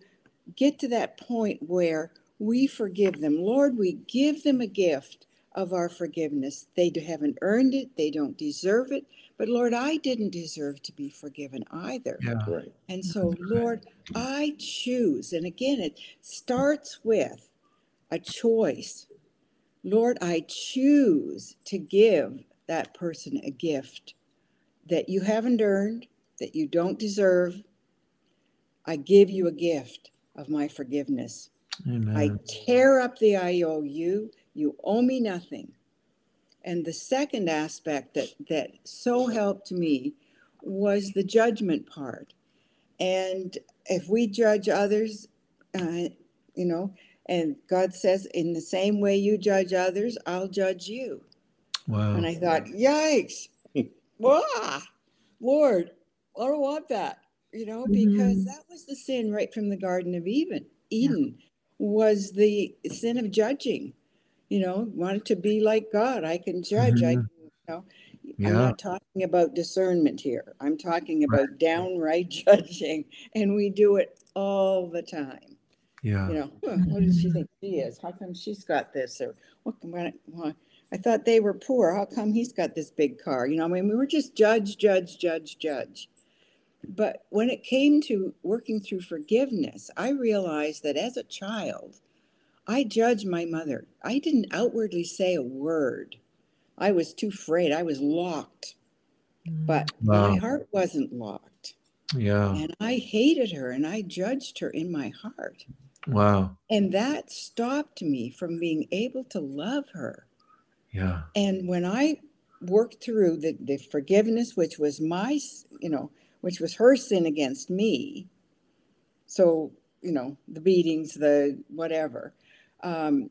get to that point where we forgive them. Lord, we give them a gift of our forgiveness. They haven't earned it, they don't deserve it. But Lord, I didn't deserve to be forgiven either. Yeah. right. And so, Lord, I choose. And again, it starts with a choice. Lord, I choose to give that person a gift that you haven't earned, that you don't deserve. I give you a gift of my forgiveness. I tear up the IOU. You owe me nothing. And the second aspect that, that so helped me was the judgment part. And if we judge others, uh, you know, and God says, in the same way you judge others, I'll judge you. Wow. And I thought, yikes, *laughs* wow, Lord, I don't want that, you know, because Mhm. that was the sin right from the Garden of Eden. Eden was the sin of judging, you know, wanted to be like God. I can judge. I, Mhm. you know, I'm not talking about discernment here. I'm talking about downright *laughs* judging, and we do it all the time Yeah. you know, "Huh, what does she think she is? How come she's got this? Or what? why- I thought they were poor. How come he's got this big car? You know, I mean, we were just judge, judge, judge, judge. But when it came to working through forgiveness, I realized that as a child, I judged my mother. I didn't outwardly say a word. I was too afraid. I was locked. Mm. But my heart wasn't locked. Yeah. And I hated her and I judged her in my heart. Wow. And that stopped me from being able to love her. Yeah. And when I worked through the, the forgiveness, which was my, you know, which was her sin against me, so, you know, the beatings, the whatever, um,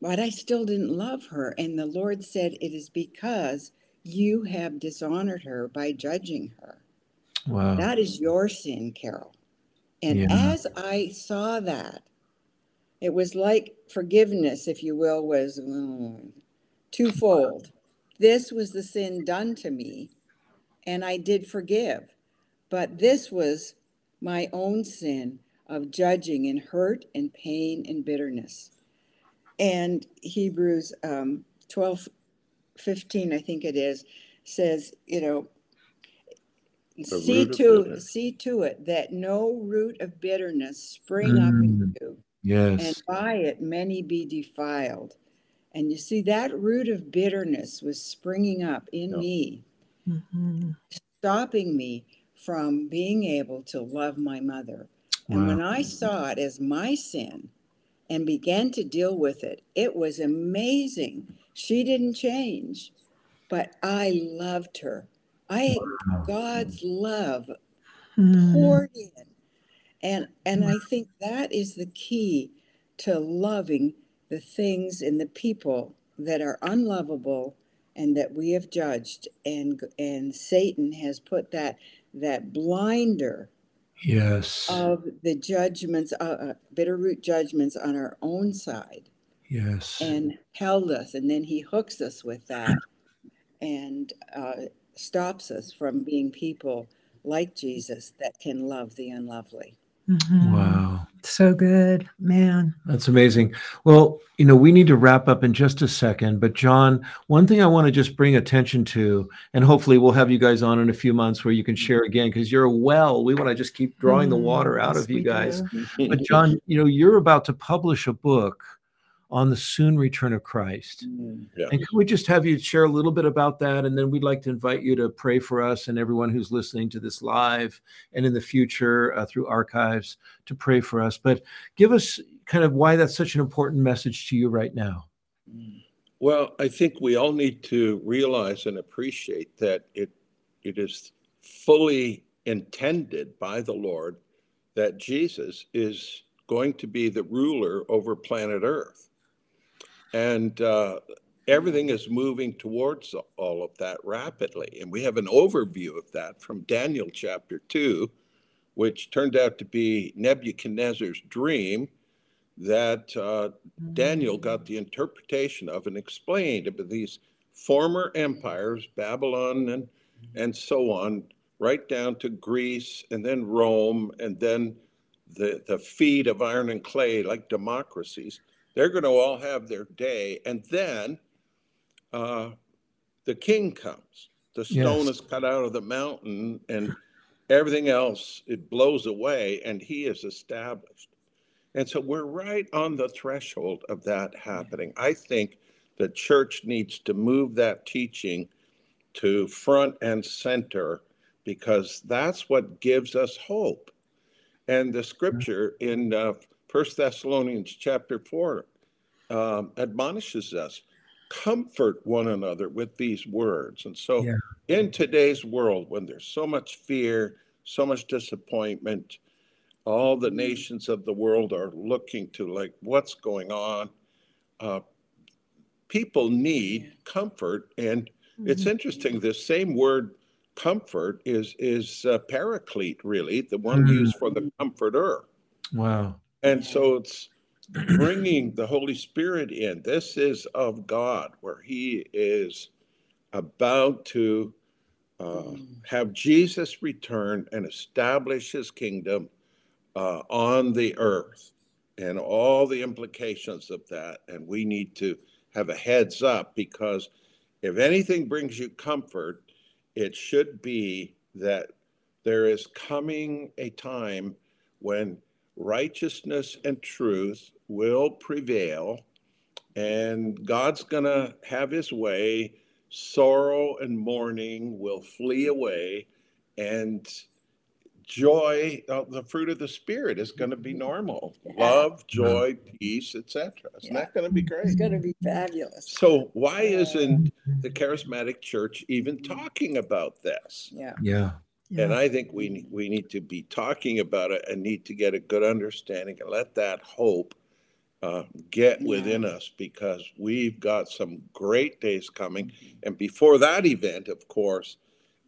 but I still didn't love her. And the Lord said, It is because you have dishonored her by judging her. Wow. That is your sin, Carol. And Yeah. as I saw that, it was like forgiveness, if you will, was mm, twofold. This was the sin done to me, and I did forgive. But this was my own sin of judging and hurt and pain and bitterness. And Hebrews um, 12, 15, I think it is, says, you know, The see to see to it that no root of bitterness spring up in Mm. you, Yes. and by it many be defiled. And you see that root of bitterness was springing up in Yeah. me, Mhm. stopping me from being able to love my mother. And when I saw it as my sin and began to deal with it, it was amazing. She didn't change, but I loved her. I Wow. God's love Mhm. poured in And and I think that is the key to loving the things and the people that are unlovable and that we have judged and and Satan has put that that blinder Yes. of the judgments uh, uh, bitter root judgments on our own side yes. and held us and then he hooks us with that and uh, stops us from being people like jesus that can love the unlovely Mhm. wow. So good, man. That's amazing. Well, you know, we need to wrap up in just a second, but John, one thing I want to just bring attention to, and hopefully we'll have you guys on in a few months where you can share again because you're a well. We want to just keep drawing the Mm, water out of you guys. But *laughs* John, you know, you're about to publish a book on the soon return of Christ. Yeah. And can we just have you share a little bit about that? And then we'd like to invite you to pray for us and everyone who's listening to this live and in the future uh, through archives to pray for us. But give us kind of why that's such an important message to you right now. Well, I think we all need to realize and appreciate that it it is fully intended by the Lord that Jesus is going to be the ruler over planet Earth. And uh, everything is moving towards all of that rapidly. And we have an overview of that from Daniel chapter 2, which turned out to be Nebuchadnezzar's dream that uh, Daniel got the interpretation of and explained about these former empires, Babylon and, and so on, right down to Greece and then Rome and then the, the feet of iron and clay, like democracies. They're going to all have their day. And then uh, the king comes. The stone Yes. is cut out of the mountain and everything else, it blows away and he is established. And so we're right on the threshold of that happening. I think the church needs to move that teaching to front and center because that's what gives us hope. And the scripture in uh, 1 Thessalonians chapter 4 um, admonishes us comfort one another with these words. And so, Yeah. in today's world, when there's so much fear, so much disappointment, all the nations of the world are looking to like what's going on. Uh, people need comfort, and it's interesting. this same word comfort is is uh, paraclete, really, the one Mm. used for the comforter. Wow. And so it's bringing the Holy Spirit in. This is of God, where He is about to uh, have Jesus return and establish His kingdom uh, on the earth and all the implications of that. And we need to have a heads up because if anything brings you comfort, it should be that there is coming a time when righteousness and truth will prevail and God's going to have his way. Sorrow and mourning will flee away and joy, uh, the fruit of the spirit is going to be normal. Yeah. Love, joy, peace, etc. Isn't Yeah. that going to be great? It's going to be fabulous. So why isn't the charismatic church even talking about this? Yeah. Yeah. And I think we we need to be talking about it and need to get a good understanding and let that hope uh, get within us because we've got some great days coming. And before that event, of course,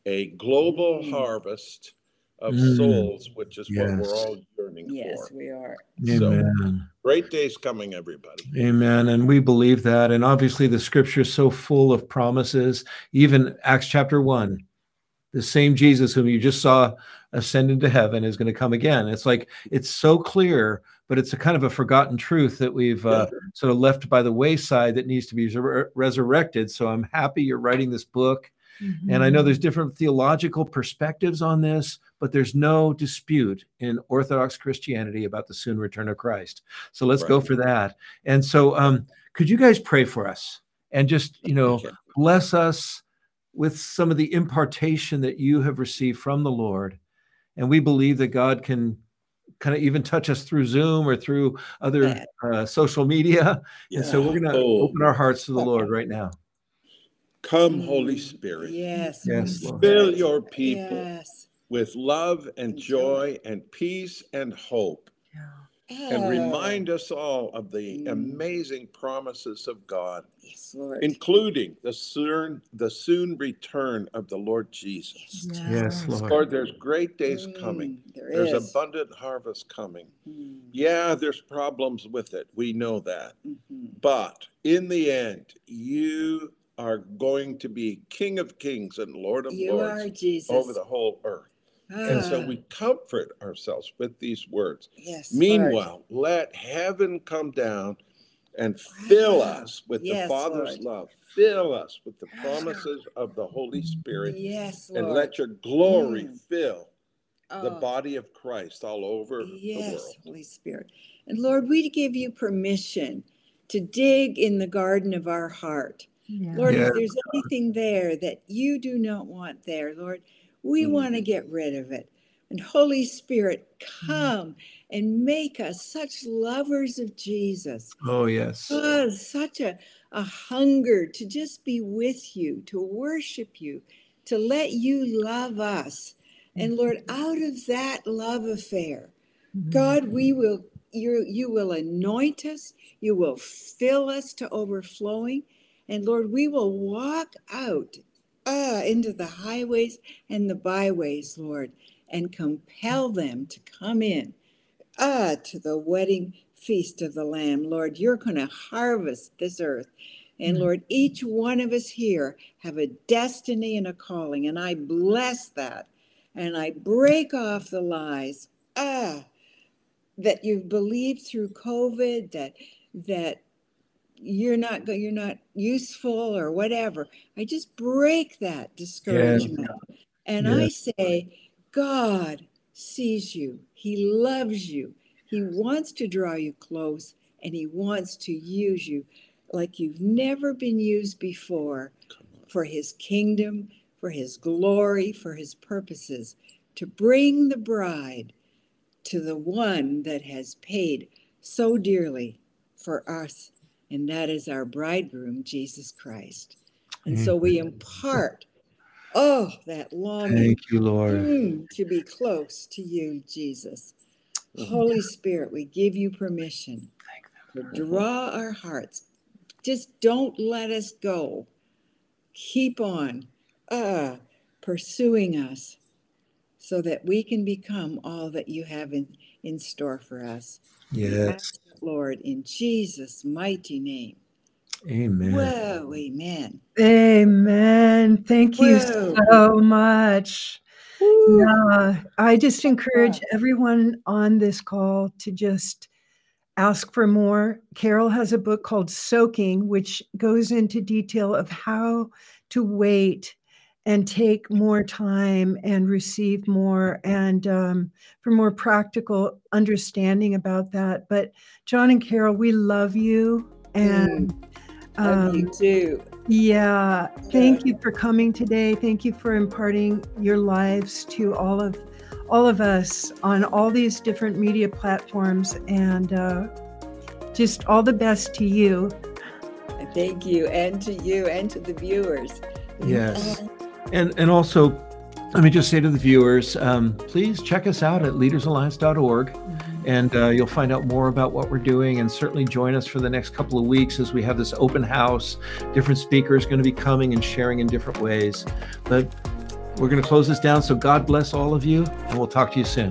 a global Mm. harvest of Mm. souls, which is what Yes. we're all yearning for. Yes, for. we are. So- Amen. Great days coming, everybody. Amen. And we believe that. And obviously, the scripture is so full of promises. Even Acts chapter 1, the same Jesus whom you just saw ascend into heaven is going to come again. It's like, it's so clear, but it's a kind of a forgotten truth that we've uh, sort of left by the wayside that needs to be resur- resurrected. So I'm happy you're writing this book. And I know there's different theological perspectives on this, but there's no dispute in Orthodox Christianity about the soon return of Christ. So let's go for that. And so, um, could you guys pray for us and just, you know, bless us with some of the impartation that you have received from the Lord? And we believe that God can kind of even touch us through Zoom or through other uh, social media. And so we're going to Oh. open our hearts to the Lord right now. Come, Holy Spirit. Yes. Yes, Lord. Fill your people. Yes. with love and And joy. joy and peace and hope, and remind us all of the Mm. amazing promises of God, Yes, Lord. including the soon, the soon return of the Lord Jesus. Yes, Lord. Lord, there's great days coming. Mm, there There's is. abundant harvest coming. Mm, Yeah, there's problems with it. We know that. mhm. But in the end, you are going to be King of Kings and Lord of You are Lords Jesus. over the whole earth. And so Ah, we comfort ourselves with these words. yes, Lord. Meanwhile, let heaven come down and fill Ah, us with yes, the Father's Lord. love. Fill us with the promises of the Holy Spirit. Yes, Lord. And let your glory Mm. fill the Oh, body of Christ all over the Yes, world. Holy Spirit. And Lord, we give you permission to dig in the garden of our heart. Yeah. Lord, Yeah. if there's anything there that you do not want there, Lord, we Mm. want to get rid of it. And Holy Spirit, come and make us such lovers of Jesus. Oh, yes. Oh, such a, a hunger to just be with you, to worship you, to let you love us. And Lord, out of that love affair, Mhm. God, we will you you will anoint us, you will fill us to overflowing, and Lord, we will walk out uh, into the highways and the byways, Lord, and compel them to come in uh, to the wedding feast of the Lamb. Lord, you're going to harvest this earth. And Mm. Lord, each one of us here have a destiny and a calling, and I bless that. And I break off the lies. Ah, that you've believed through COVID that that you're not go- you're not useful or whatever. I just break that discouragement. And I say, God sees you. He loves you. He wants to draw you close and he wants to use you like you've never been used before for his kingdom, for his glory, for his purposes, to bring the bride to the one that has paid so dearly for us, and that is our bridegroom, Jesus Christ. And so we impart, oh, that longing Thank you, Lord. mm, to be close to you, Jesus. Holy Spirit, we give you permission to draw our hearts. Just don't let us go. Keep on uh, pursuing us so that we can become all that you have in, in store for us. Yes. Ask it, Lord, in Jesus' mighty name. Amen. Whoa, amen. Amen. Thank you Whoa. so much. Woo. Yeah, I just encourage everyone on this call to just ask for more. Carol has a book called Soaking, which goes into detail of how to wait and take more time and receive more and um, for more practical understanding about that. But John and Carol, we love you. And Love um, you too. yeah, thank you for coming today. Thank you for imparting your lives to all of all of us on all these different media platforms and uh, just all the best to you. Thank you, and to you, and to the viewers. Yes. *laughs* And and also, let me just say to the viewers, um, please check us out at leadersalliance.org, and uh, you'll find out more about what we're doing. And certainly join us for the next couple of weeks as we have this open house. Different speakers going to be coming and sharing in different ways. But we're going to close this down. So God bless all of you, and we'll talk to you soon.